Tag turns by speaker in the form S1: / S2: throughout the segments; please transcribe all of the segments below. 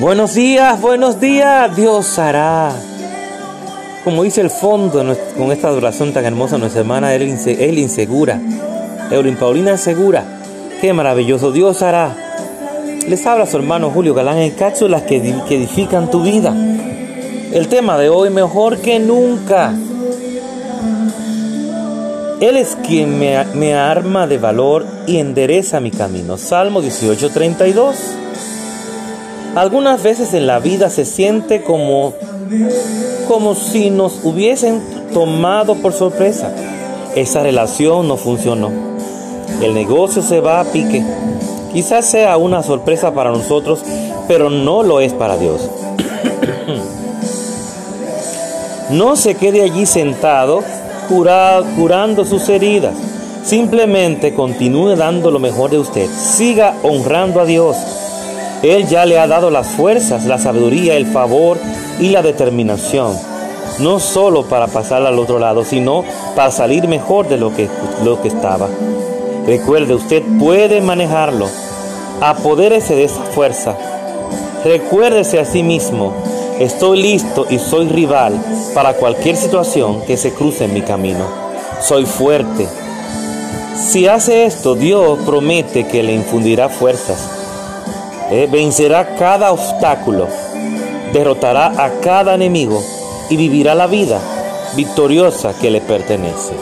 S1: Buenos días, buenos días, Dios hará. Como dice el fondo con esta adoración tan hermosa, nuestra hermana Elin Segura, Eulin Paulina Segura. Qué maravilloso, Dios hará. Les habla su hermano Julio Galán en cápsulas que, que edifican tu vida. El tema de hoy, mejor que nunca. Él es quien me, me, arma de valor y endereza mi camino. Salmo 18:32. Algunas veces en la vida se siente como, como si nos hubiesen tomado por sorpresa. Esa relación no funcionó. El negocio se va a pique. Quizás sea una sorpresa para nosotros, pero no lo es para Dios. no se quede allí sentado curando sus heridas. Simplemente continúe dando lo mejor de usted. Siga honrando a Dios. Él ya le ha dado las fuerzas, la sabiduría, el favor y la determinación. No solo para pasar al otro lado, sino para salir mejor de lo que, lo que estaba. Recuerde, usted puede manejarlo. Apodérese de esa fuerza. Recuérdese a sí mismo Estoy listo y soy rival para cualquier situación que se cruce en mi camino. Soy fuerte. Si hace esto, Dios promete que le infundirá fuerzas. Eh, vencerá cada obstáculo, derrotará a cada enemigo y vivirá la vida victoriosa que le pertenece.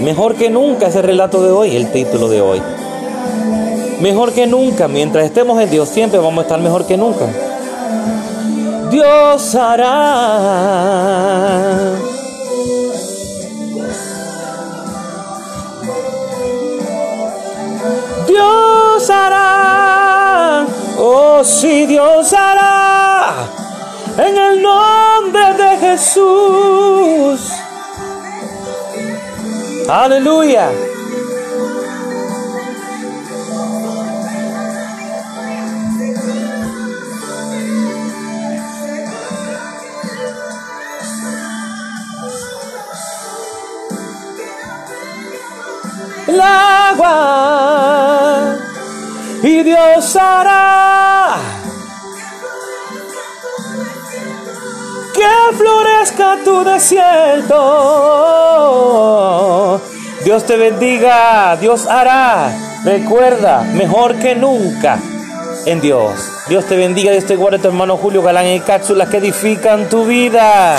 S1: Mejor que nunca ese relato de hoy, el título de hoy. Mejor que nunca, mientras estemos en Dios siempre vamos a estar mejor que nunca. Dios hará. Dios hará, sí, Dios hará, en el nombre de Jesús. Aleluya. el agua Dios hará que florezca tu desierto. Dios te bendiga, Dios hará. Recuerda, mejor que nunca en Dios. Dios te bendiga, Dios te guarde, tu hermano Julio Galán en cápsulas que edifican tu vida.